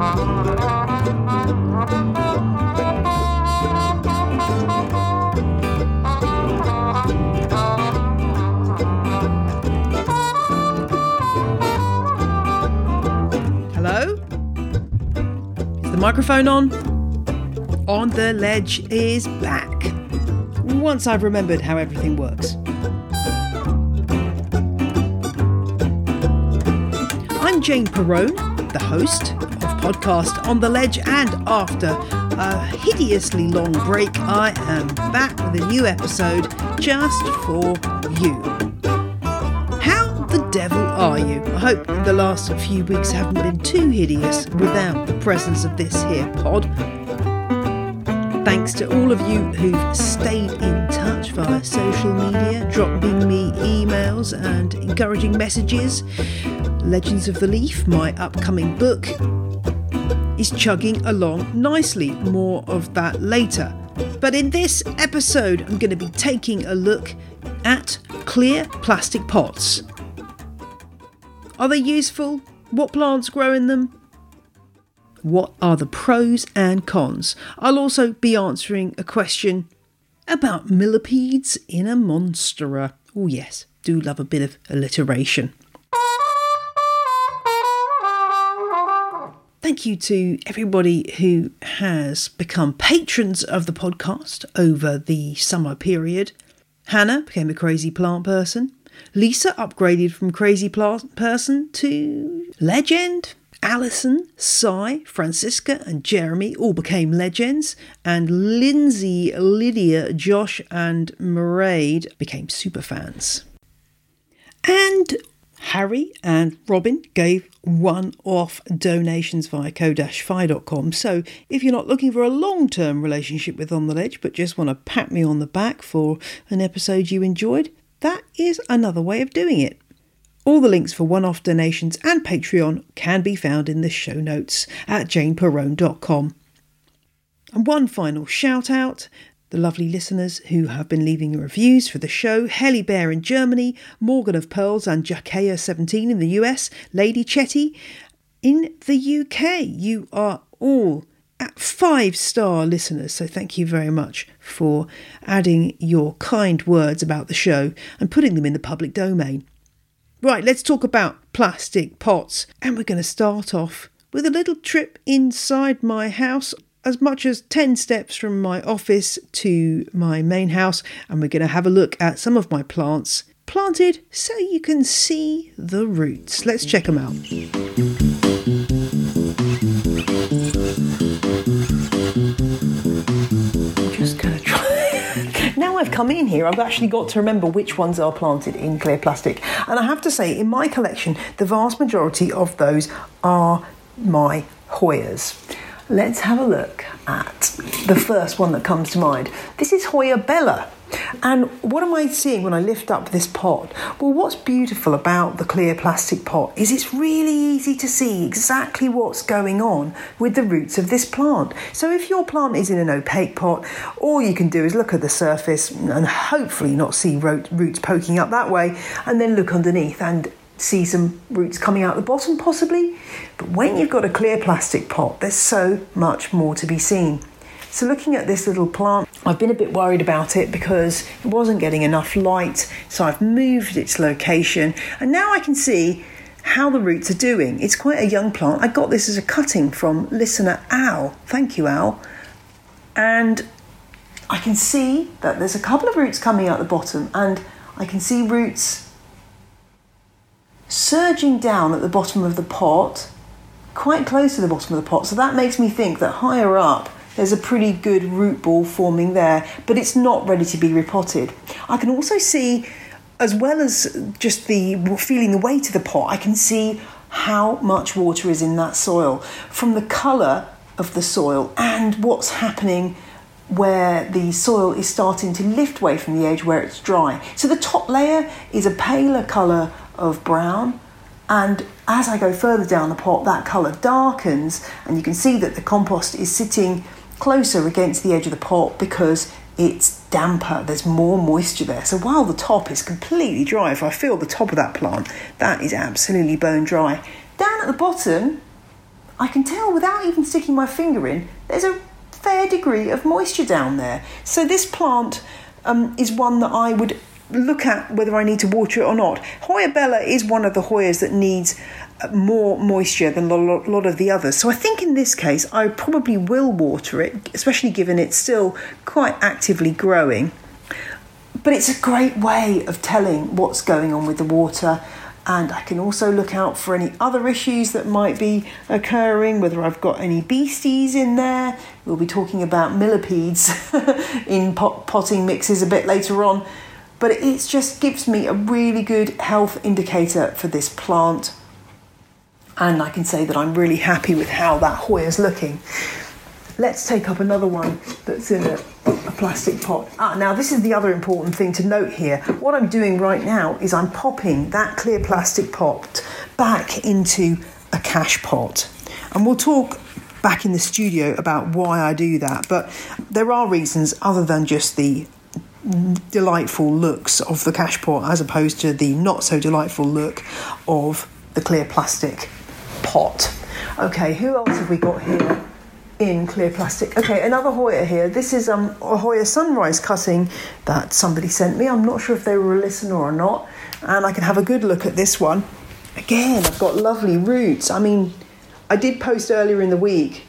Hello? Is the microphone on? On the Ledge is back. Once I've remembered how everything works. I'm Jane Perrone, the host podcast On the Ledge, and after a hideously long break, I am back with a new episode just for you. How the devil are you? I hope the last few weeks haven't been too hideous without the presence of this here pod. Thanks to all of you who've stayed in touch via social media, dropping me emails and encouraging messages. Legends of the Leaf, my upcoming book, is chugging along nicely. More of that later. But in this episode, I'm going to be taking a look at clear plastic pots. Are they useful? What plants grow in them? What are the pros and cons? I'll also be answering a question about millipedes in a monstera. Oh, yes, do love a bit of alliteration. Thank you to everybody who has become patrons of the podcast over the summer period. Hannah became a crazy plant person. Lisa upgraded from crazy plant person to legend. Alison, Cy, Francisca, and Jeremy all became legends, and Lindsay, Lydia, Josh, and Mairead became super fans. And Harry and Robin gave one off donations via ko-fi.com. So if you're not looking for a long term relationship with On the Ledge, but just want to pat me on the back for an episode you enjoyed, that is another way of doing it. All the links for one off donations and Patreon can be found in the show notes at janeperrone.com. And one final shout out the lovely listeners who have been leaving reviews for the show Helly Bear in Germany, Morgan of Pearls, and Jakea17 in the US, Lady Chetty in the UK. You are all five star listeners, so thank you very much for adding your kind words about the show and putting them in the public domain. Right, let's talk about plastic pots, and we're going to start off with a little trip inside my house. As much as 10 steps from my office to my main house, and we're going to have a look at some of my plants planted so you can see the roots. Let's check them out. Just gonna try. now I've come in here, I've actually got to remember which ones are planted in clear plastic. And I have to say, in my collection, the vast majority of those are my Hoyas. Let's have a look at the first one that comes to mind. This is Hoya Bella. And what am I seeing when I lift up this pot? Well, what's beautiful about the clear plastic pot is it's really easy to see exactly what's going on with the roots of this plant. So if your plant is in an opaque pot, all you can do is look at the surface and hopefully not see roots poking up that way, and then look underneath and see some roots coming out the bottom possibly. But when you've got a clear plastic pot, there's so much more to be seen. So, looking at this little plant, I've been a bit worried about it because it wasn't getting enough light. So, I've moved its location and now I can see how the roots are doing. It's quite a young plant. I got this as a cutting from listener Al. Thank you, Al. And I can see that there's a couple of roots coming out the bottom, and I can see roots surging down at the bottom of the pot, quite close to the bottom of the pot. So that makes me think that higher up there's a pretty good root ball forming there, but it's not ready to be repotted. I can also see, as well as just the feeling the weight of the pot, I can see how much water is in that soil from the colour of the soil and what's happening where the soil is starting to lift away from the edge where it's dry. So the top layer is a paler colour of brown and as I go further down the pot that colour darkens and you can see that the compost is sitting closer against the edge of the pot because it's damper, there's more moisture there. So while the top is completely dry, if I feel the top of that plant, that is absolutely bone dry. Down at the bottom, I can tell without even sticking my finger in, there's a fair degree of moisture down there. So this plant um, is one that I would look at whether I need to water it or not. Hoya bella is one of the Hoyas that needs uh, more moisture than a lot of the others. So I think in this case I probably will water it, especially given it's still quite actively growing. But it's a great way of telling what's going on with the water and I can also look out for any other issues that might be occurring, whether I've got any beasties in there. We'll be talking about millipedes in pot- potting mixes a bit later on, but it just gives me a really good health indicator for this plant. And I can say that I'm really happy with how that Hoya is looking. Let's take up another one that's in a, a plastic pot. Ah, now this is the other important thing to note here. What I'm doing right now is I'm popping that clear plastic pot back into a cache pot. And we'll talk back in the studio about why I do that, but there are reasons other than just the delightful looks of the cache pot as opposed to the not so delightful look of the clear plastic pot. Okay, who else have we got here? in clear plastic. Okay, another Hoya here. This is um, a Hoya sunrise cutting that somebody sent me. I'm not sure if they were a listener or not. And I can have a good look at this one. Again, I've got lovely roots. I mean, I did post earlier in the week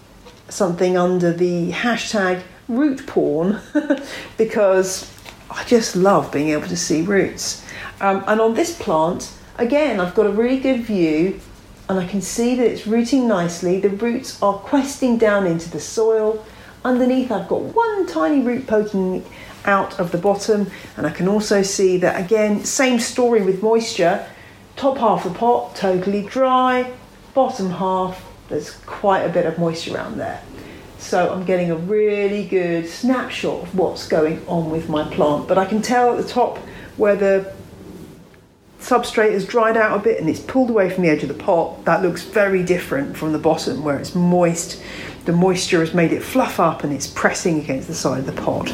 something under the hashtag root porn because I just love being able to see roots. Um, and on this plant, again, I've got a really good view and I can see that it's rooting nicely. The roots are questing down into the soil. Underneath, I've got one tiny root poking out of the bottom, and I can also see that again, same story with moisture. Top half of the pot totally dry, bottom half there's quite a bit of moisture around there. So I'm getting a really good snapshot of what's going on with my plant. But I can tell at the top where the substrate has dried out a bit and it's pulled away from the edge of the pot, that looks very different from the bottom where it's moist. The moisture has made it fluff up and it's pressing against the side of the pot.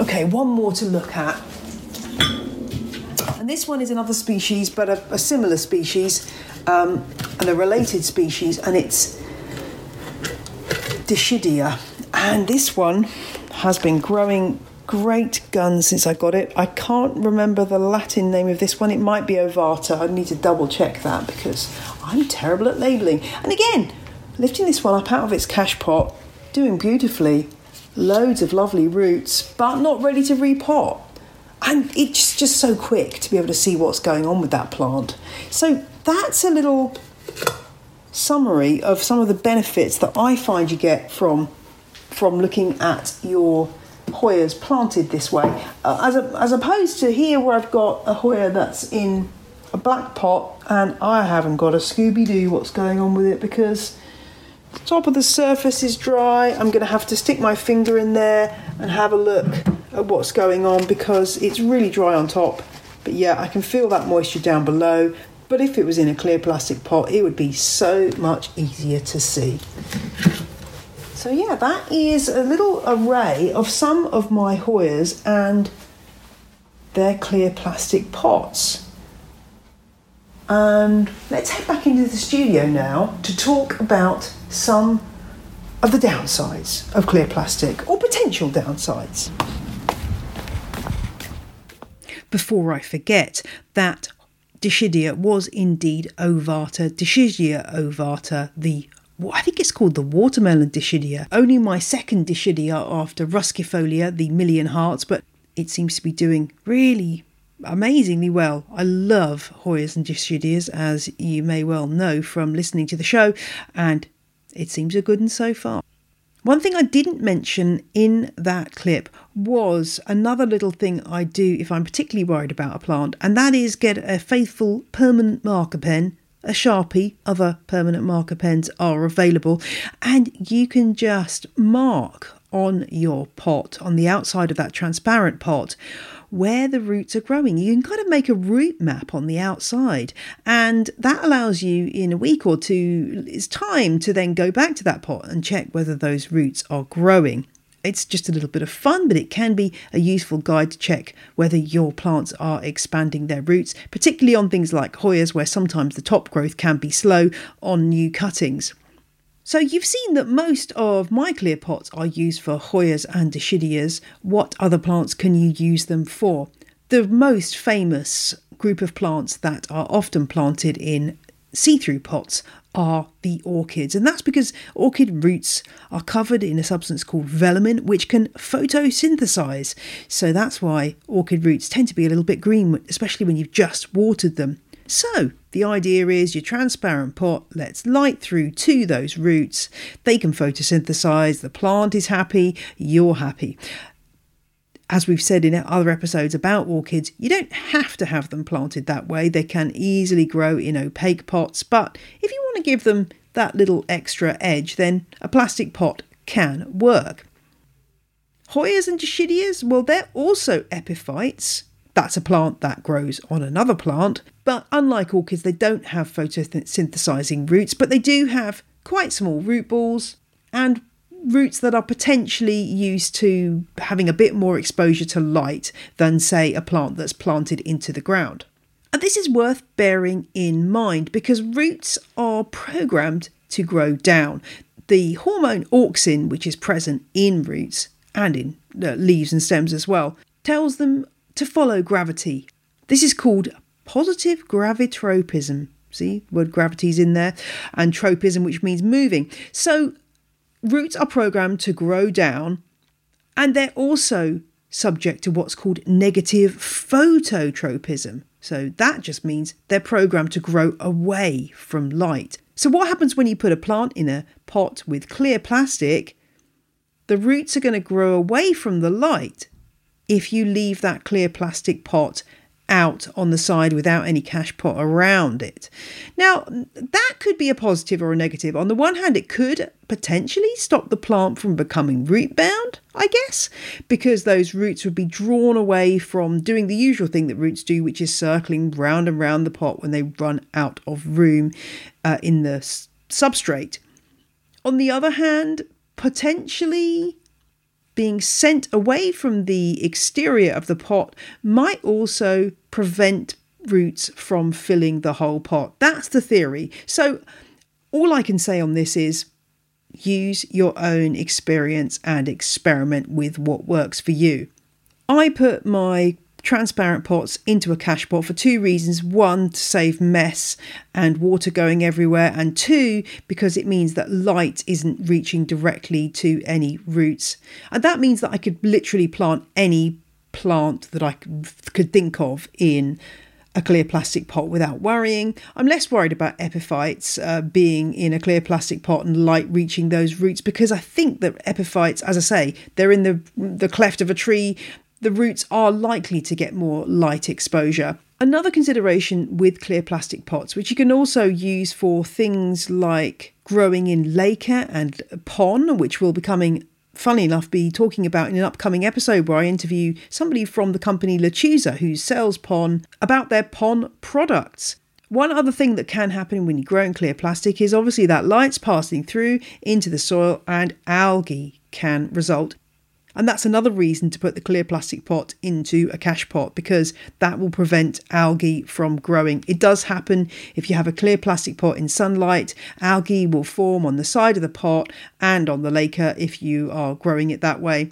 Okay, one more to look at. And this one is another species, but a, a similar species um, and a related species, and it's Dischidia. And this one has been growing great gun since I got it. I can't remember the Latin name of this one. It might be Ovata. I need to double check that because I'm terrible at labelling. And again, lifting this one up out of its cache pot, doing beautifully. Loads of lovely roots, but not ready to repot. And it's just so quick to be able to see what's going on with that plant. So that's a little summary of some of the benefits that I find you get from from looking at your Hoyas planted this way, uh, as, a, as opposed to here where I've got a Hoya that's in a black pot and I haven't got a Scooby Doo what's going on with it because the top of the surface is dry. I'm going to have to stick my finger in there and have a look at what's going on because it's really dry on top. But yeah, I can feel that moisture down below. But if it was in a clear plastic pot, it would be so much easier to see. So yeah, that is a little array of some of my Hoyas and their clear plastic pots. And let's head back into the studio now to talk about some of the downsides of clear plastic or potential downsides. Before I forget, that Dischidia was indeed Ovata, Dischidia ovata, the I think it's called the watermelon dischidia. Only my second dischidia after ruscifolia, the Million Hearts, but it seems to be doing really amazingly well. I love Hoyas and dischidias, as you may well know from listening to the show, and it seems a good one so far. One thing I didn't mention in that clip was another little thing I do if I'm particularly worried about a plant, and that is get a faithful permanent marker pen. A Sharpie, other permanent marker pens are available, and you can just mark on your pot, on the outside of that transparent pot, where the roots are growing. You can kind of make a root map on the outside, and that allows you in a week or two, it's time to then go back to that pot and check whether those roots are growing. It's just a little bit of fun, but it can be a useful guide to check whether your plants are expanding their roots, particularly on things like Hoyas, where sometimes the top growth can be slow on new cuttings. So you've seen that most of my clear pots are used for Hoyas and Dischidias. What other plants can you use them for? The most famous group of plants that are often planted in see through pots are the orchids, and that's because orchid roots are covered in a substance called velamen, which can photosynthesize. So that's why orchid roots tend to be a little bit green, especially when you've just watered them. So the idea is your transparent pot lets light through to those roots. They can photosynthesize, the plant is happy, you're happy as we've said in other episodes about orchids, you don't have to have them planted that way. They can easily grow in opaque pots, but if you want to give them that little extra edge, then a plastic pot can work. Hoyas and Dischidias, well, they're also epiphytes. That's a plant that grows on another plant, but unlike orchids, they don't have photosynthesizing roots, but they do have quite small root balls and roots that are potentially used to having a bit more exposure to light than, say, a plant that's planted into the ground. And this is worth bearing in mind because roots are programmed to grow down. The hormone auxin, which is present in roots and in uh, leaves and stems as well, tells them to follow gravity. This is called positive gravitropism. See, word gravity's in there, and tropism, which means moving. So roots are programmed to grow down and they're also subject to what's called negative phototropism. So that just means they're programmed to grow away from light. So, what happens when you put a plant in a pot with clear plastic? The roots are going to grow away from the light if you leave that clear plastic pot out on the side without any cache pot around it. Now, that could be a positive or a negative. On the one hand, it could potentially stop the plant from becoming root bound, I guess, because those roots would be drawn away from doing the usual thing that roots do, which is circling round and round the pot when they run out of room uh, in the substrate. On the other hand, potentially being sent away from the exterior of the pot might also prevent roots from filling the whole pot. That's the theory. So, all I can say on this is use your own experience and experiment with what works for you. I put my transparent pots into a cache pot for two reasons one to save mess and water going everywhere and two because it means that light isn't reaching directly to any roots and that means that i could literally plant any plant that i could think of in a clear plastic pot without worrying. I'm less worried about epiphytes uh, being in a clear plastic pot and light reaching those roots because I think that epiphytes, as I say, they're in the the cleft of a tree the roots are likely to get more light exposure. Another consideration with clear plastic pots, which you can also use for things like growing in Leca and Pon, which will be coming funnily enough, be talking about in an upcoming episode where I interview somebody from the company Lechuza who sells Pon about their Pon products. One other thing that can happen when you grow in clear plastic is obviously that light's passing through into the soil and algae can result and that's another reason to put the clear plastic pot into a cache pot because that will prevent algae from growing. It does happen if you have a clear plastic pot in sunlight, algae will form on the side of the pot and on the Leca uh, if you are growing it that way.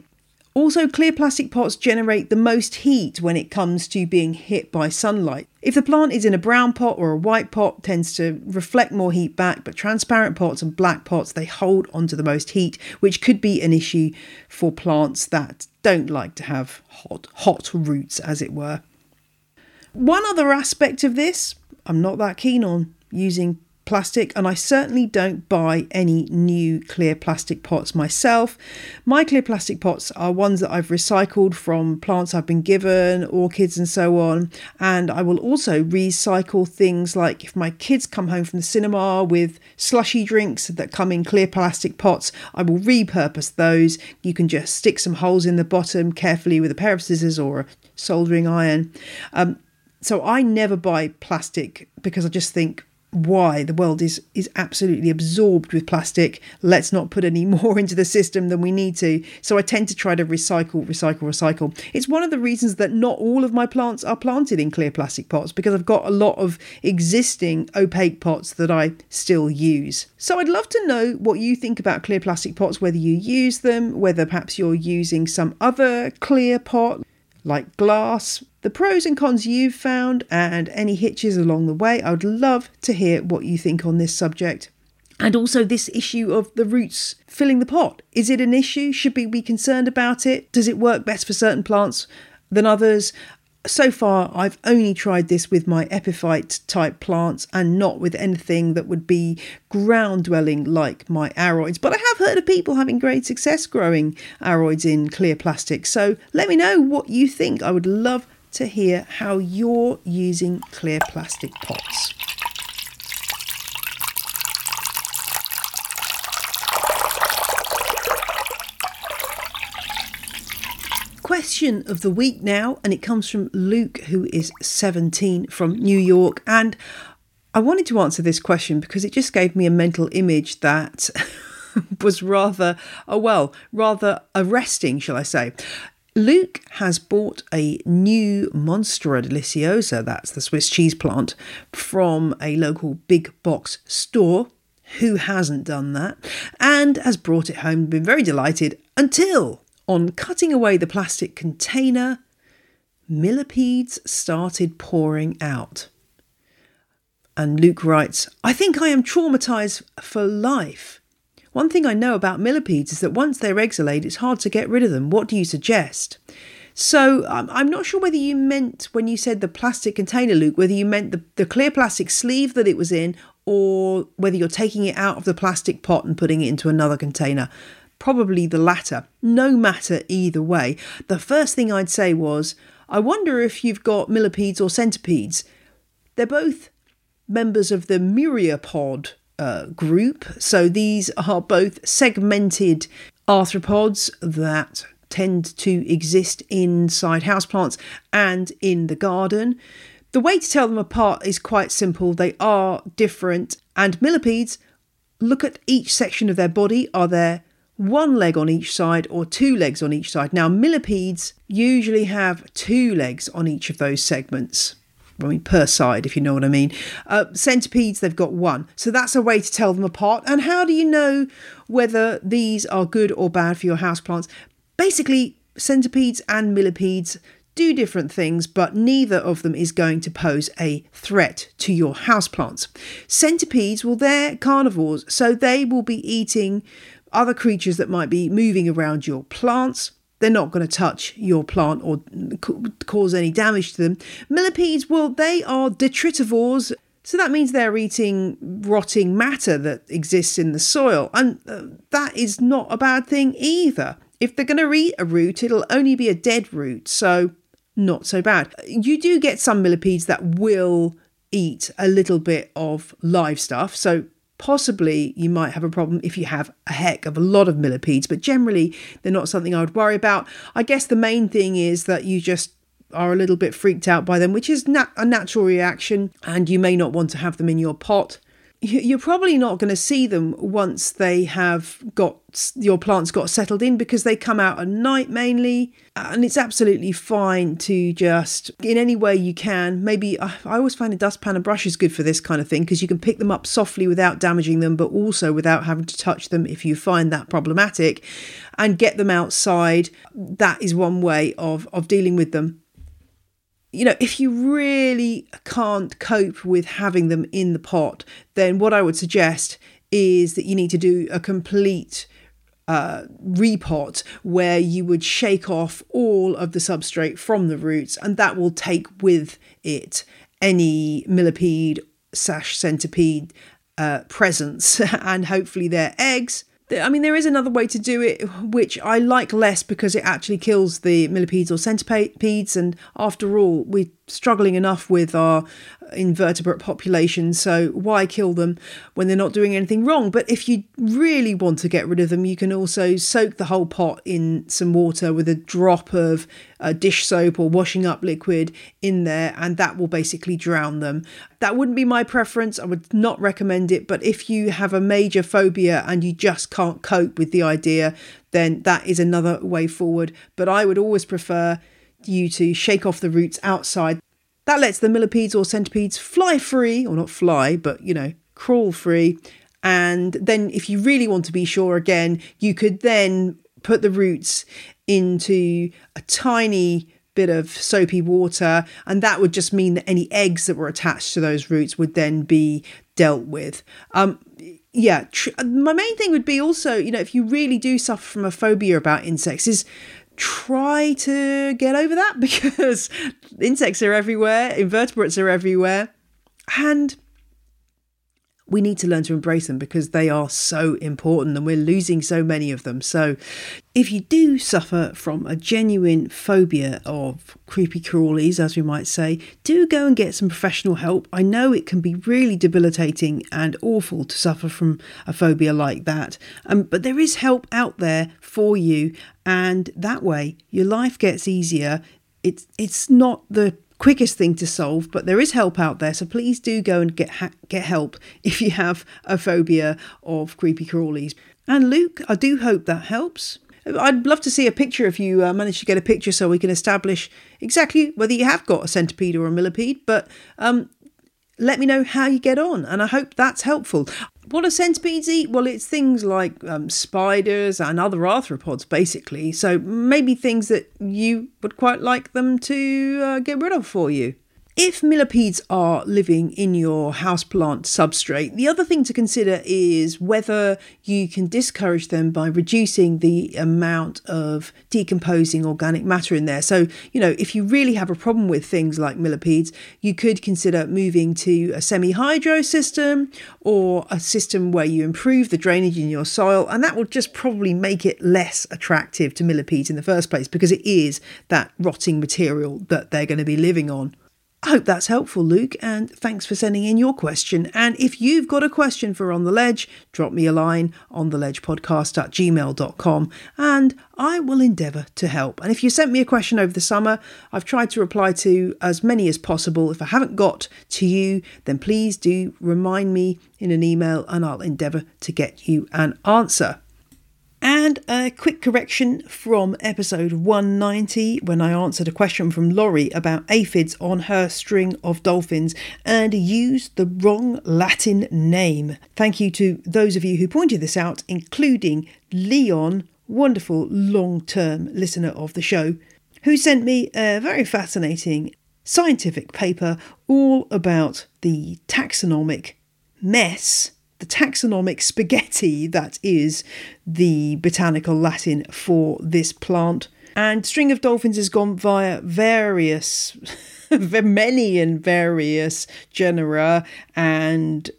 Also, clear plastic pots generate the most heat when it comes to being hit by sunlight. If the plant is in a brown pot or a white pot, tends to reflect more heat back, but transparent pots and black pots they hold onto the most heat, which could be an issue for plants that don't like to have hot hot roots as it were. One other aspect of this, I'm not that keen on using plastic, and I certainly don't buy any new clear plastic pots myself. My clear plastic pots are ones that I've recycled from plants I've been given, orchids, and so on. And I will also recycle things like if my kids come home from the cinema with slushy drinks that come in clear plastic pots, I will repurpose those. You can just stick some holes in the bottom carefully with a pair of scissors or a soldering iron. Um, so I never buy plastic because I just think why the world is is absolutely absorbed with plastic. Let's not put any more into the system than we need to. So I tend to try to recycle, recycle, recycle. It's one of the reasons that not all of my plants are planted in clear plastic pots because I've got a lot of existing opaque pots that I still use. So I'd love to know what you think about clear plastic pots, whether you use them, whether perhaps you're using some other clear pot like glass, the pros and cons you've found, and any hitches along the way. I would love to hear what you think on this subject. And also, this issue of the roots filling the pot. Is it an issue? Should we be concerned about it? Does it work best for certain plants than others? so far I've only tried this with my epiphyte type plants and not with anything that would be ground dwelling like my aroids. But I have heard of people having great success growing aroids in clear plastic. So let me know what you think. I would love to hear how you're using clear plastic pots. question of the week now, and it comes from Luke, who is 17 from New York. And I wanted to answer this question because it just gave me a mental image that was rather, oh well, rather arresting, shall I say. Luke has bought a new Monstera deliciosa, that's the Swiss cheese plant, from a local big box store. Who hasn't done that? And has brought it home, been very delighted until on cutting away the plastic container, millipedes started pouring out. And Luke writes, I think I am traumatized for life. One thing I know about millipedes is that once their eggs are laid, it's hard to get rid of them. What do you suggest? So um, I'm not sure whether you meant when you said the plastic container, Luke, whether you meant the, the clear plastic sleeve that it was in, or whether you're taking it out of the plastic pot and putting it into another container. Probably the latter. No matter either way. The first thing I'd say was I wonder if you've got millipedes or centipedes. They're both members of the myriapod uh, group. So these are both segmented arthropods that tend to exist inside houseplants and in the garden. The way to tell them apart is quite simple. They are different, and millipedes look at each section of their body. Are there one leg on each side or two legs on each side. Now, millipedes usually have two legs on each of those segments. I mean, per side, if you know what I mean. Uh, centipedes, they've got one. So that's a way to tell them apart. And how do you know whether these are good or bad for your houseplants? Basically, centipedes and millipedes do different things, but neither of them is going to pose a threat to your houseplants. Centipedes, well, they're carnivores, so they will be eating other creatures that might be moving around your plants. They're not going to touch your plant or cause any damage to them. Millipedes, well, they are detritivores. So that means they're eating rotting matter that exists in the soil. And uh, that is not a bad thing either. If they're going to eat a root, it'll only be a dead root. So not so bad. You do get some millipedes that will eat a little bit of live stuff. So Possibly you might have a problem if you have a heck of a lot of millipedes, but generally they're not something I would worry about. I guess the main thing is that you just are a little bit freaked out by them, which is nat- a natural reaction, and you may not want to have them in your pot you're probably not going to see them once they have got your plants got settled in because they come out at night mainly and it's absolutely fine to just in any way you can. Maybe i always find a dustpan and brush is good for this kind of thing because you can pick them up softly without damaging them but also without having to touch them if you find that problematic and get them outside. That is one way of of dealing with them you know, if you really can't cope with having them in the pot, then what I would suggest is that you need to do a complete uh, repot where you would shake off all of the substrate from the roots, and that will take with it any millipede sash centipede uh, presence and hopefully their eggs I mean, there is another way to do it, which I like less because it actually kills the millipedes or centipedes. And after all, we struggling enough with our invertebrate population, so why kill them when they're not doing anything wrong? But if you really want to get rid of them, you can also soak the whole pot in some water with a drop of uh, dish soap or washing up liquid in there, and that will basically drown them. That wouldn't be my preference. I would not recommend it, but if you have a major phobia and you just can't cope with the idea, then that is another way forward. But I would always prefer you to shake off the roots outside. That lets the millipedes or centipedes fly free, or not fly, but you know, crawl free. And then, if you really want to be sure again, you could then put the roots into a tiny bit of soapy water, and that would just mean that any eggs that were attached to those roots would then be dealt with. Um, yeah, tr- my main thing would be also, you know, if you really do suffer from a phobia about insects, is try to get over that because insects are everywhere, invertebrates are everywhere, and we need to learn to embrace them because they are so important and we're losing so many of them. So, if you do suffer from a genuine phobia of creepy crawlies, as we might say, do go and get some professional help. I know it can be really debilitating and awful to suffer from a phobia like that, um, but there is help out there for you, and that way your life gets easier. It's it's not the quickest thing to solve, but there is help out there. So please do go and get ha- get help if you have a phobia of creepy crawlies. And Luke, I do hope that helps. I'd love to see a picture if you uh, manage to get a picture so we can establish exactly whether you have got a centipede or a millipede. But um, let me know how you get on, and I hope that's helpful. What do centipedes eat? Well, it's things like um, spiders and other arthropods, basically. So maybe things that you would quite like them to uh, get rid of for you. If millipedes are living in your houseplant substrate, the other thing to consider is whether you can discourage them by reducing the amount of decomposing organic matter in there. So, you know, if you really have a problem with things like millipedes, you could consider moving to a semi hydro system or a system where you improve the drainage in your soil, and that will just probably make it less attractive to millipedes in the first place because it is that rotting material that they're going to be living on. I hope that's helpful, Luke, and thanks for sending in your question. And if you've got a question for On the Ledge, drop me a line on the ledgepodcast at gmail.com and I will endeavour to help. And if you sent me a question over the summer, I've tried to reply to as many as possible. If I haven't got to you, then please do remind me in an email and I'll endeavour to get you an answer. And a quick correction from episode 190 when I answered a question from Laurie about aphids on her string of dolphins and used the wrong Latin name. Thank you to those of you who pointed this out, including Leon, wonderful long term listener of the show, who sent me a very fascinating scientific paper all about the taxonomic mess the taxonomic spaghetti that is the botanical Latin for this plant. And String of Dolphins has gone via various, many and various genera and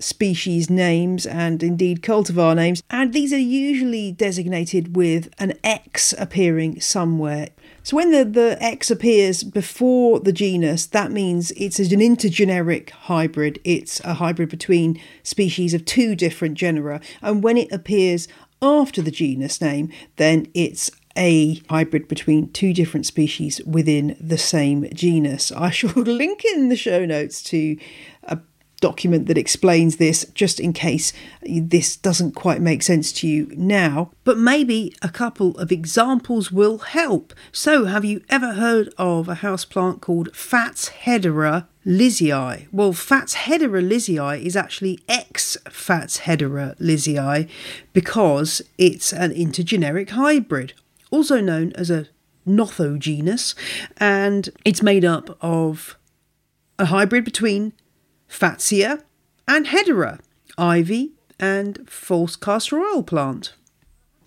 species names and indeed cultivar names, and these are usually designated with an X appearing somewhere so when the, the X appears before the genus, that means it's an intergeneric hybrid. It's a hybrid between species of two different genera. And when it appears after the genus name, then it's a hybrid between two different species within the same genus. I shall link in the show notes to a document that explains this, just in case this doesn't quite make sense to you now. But maybe a couple of examples will help. So, have you ever heard of a houseplant called Fats hedera lizii? Well, Fats hedera lizii is actually ex Fatshedera lizei because it's an intergeneric hybrid, also known as a nothogenus, and it's made up of a hybrid between Fatsia, and Hedera, ivy, and false castor oil plant.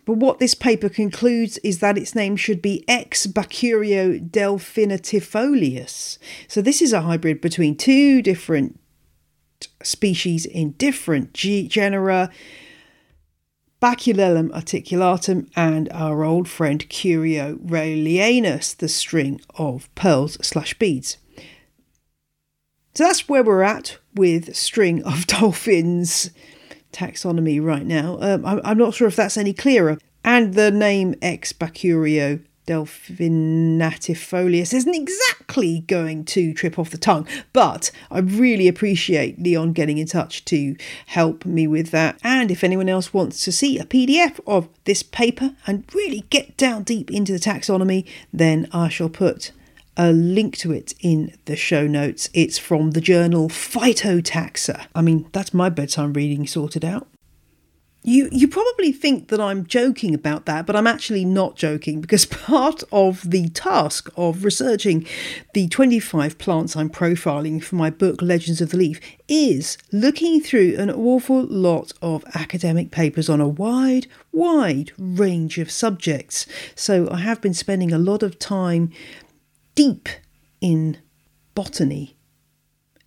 But what this paper concludes is that its name should be X Bacurio delphinatifolius. So this is a hybrid between two different species in different genera, Baculellum articulatum and our old friend Curio rowleyanus, the string of pearls slash beads. So that's where we're at with String of Dolphins taxonomy right now. Um, I'm, not sure if that's any clearer. And the name Ex Bacurio delphinatifolius isn't exactly going to trip off the tongue, but I really appreciate Leon getting in touch to help me with that. And if anyone else wants to see a PDF of this paper and really get down deep into the taxonomy, then I shall put a link to it in the show notes. It's from the journal Phytotaxa. I mean, that's my bedtime reading sorted out. You you probably think that I'm joking about that, but I'm actually not joking because part of the task of researching the 25 plants I'm profiling for my book Legends of the Leaf is looking through an awful lot of academic papers on a wide, wide range of subjects. So I have been spending a lot of time deep in botany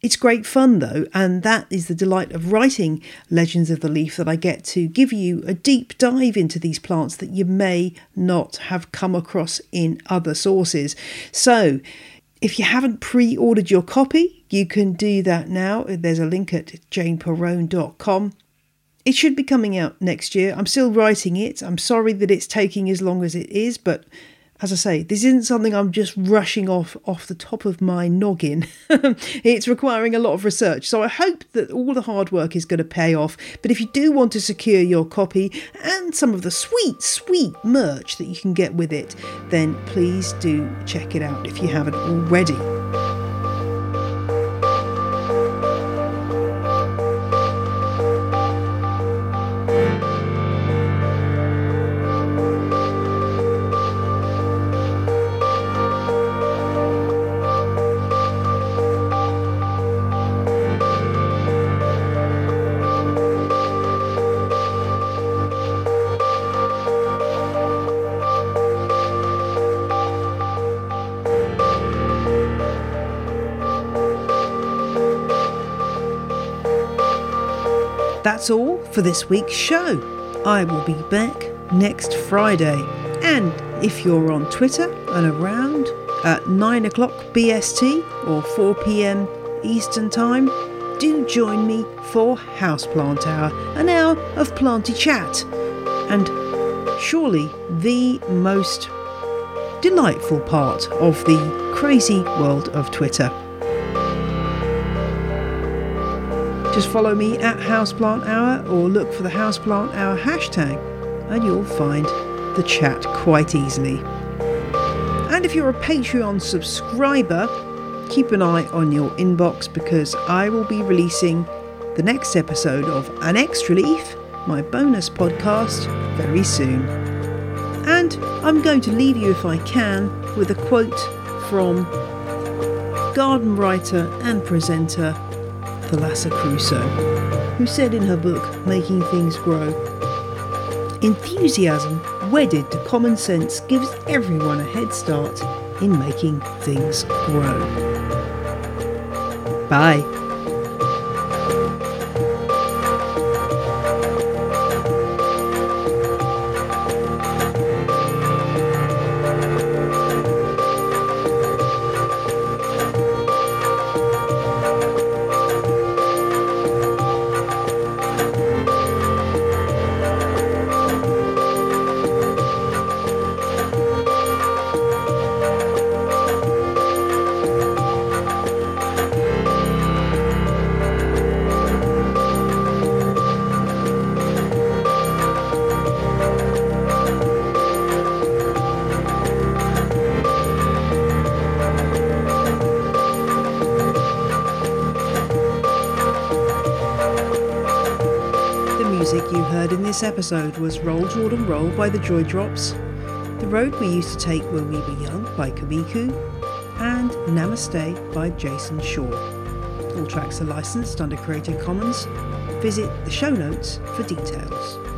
it's great fun though, and that is the delight of writing Legends of the Leaf that I get to give you a deep dive into these plants that you may not have come across in other sources. So, if you haven't pre ordered your copy, you can do that now. There's a link at janeperrone.com. It should be coming out next year. I'm still writing it. I'm sorry that it's taking as long as it is, but as I say, this isn't something I'm just rushing off off the top of my noggin. it's requiring a lot of research. So I hope that all the hard work is going to pay off. But if you do want to secure your copy and some of the sweet, sweet merch that you can get with it, then please do check it out if you haven't already. For this week's show. I will be back next Friday. And if you're on Twitter and around at 9 o'clock BST or 4 pm Eastern Time, do join me for Houseplant Hour, an hour of planty chat. And surely the most delightful part of the crazy world of Twitter. Just follow me at Houseplant Hour or look for the Houseplant Hour hashtag and you'll find the chat quite easily. And if you're a Patreon subscriber, keep an eye on your inbox because I will be releasing the next episode of An Extra Leaf, my bonus podcast, very soon. And I'm going to leave you, if I can, with a quote from garden writer and presenter Thalassa Cruso, who said in her book Making Things Grow Enthusiasm wedded to common sense gives everyone a head start in making things grow. Bye. Episode was Roll Jordan Roll by the Joy Drops, The Road We Used to Take When We Were Young by Kumiku, and Namaste by Jason Shaw. All tracks are licensed under Creative Commons. Visit the show notes for details.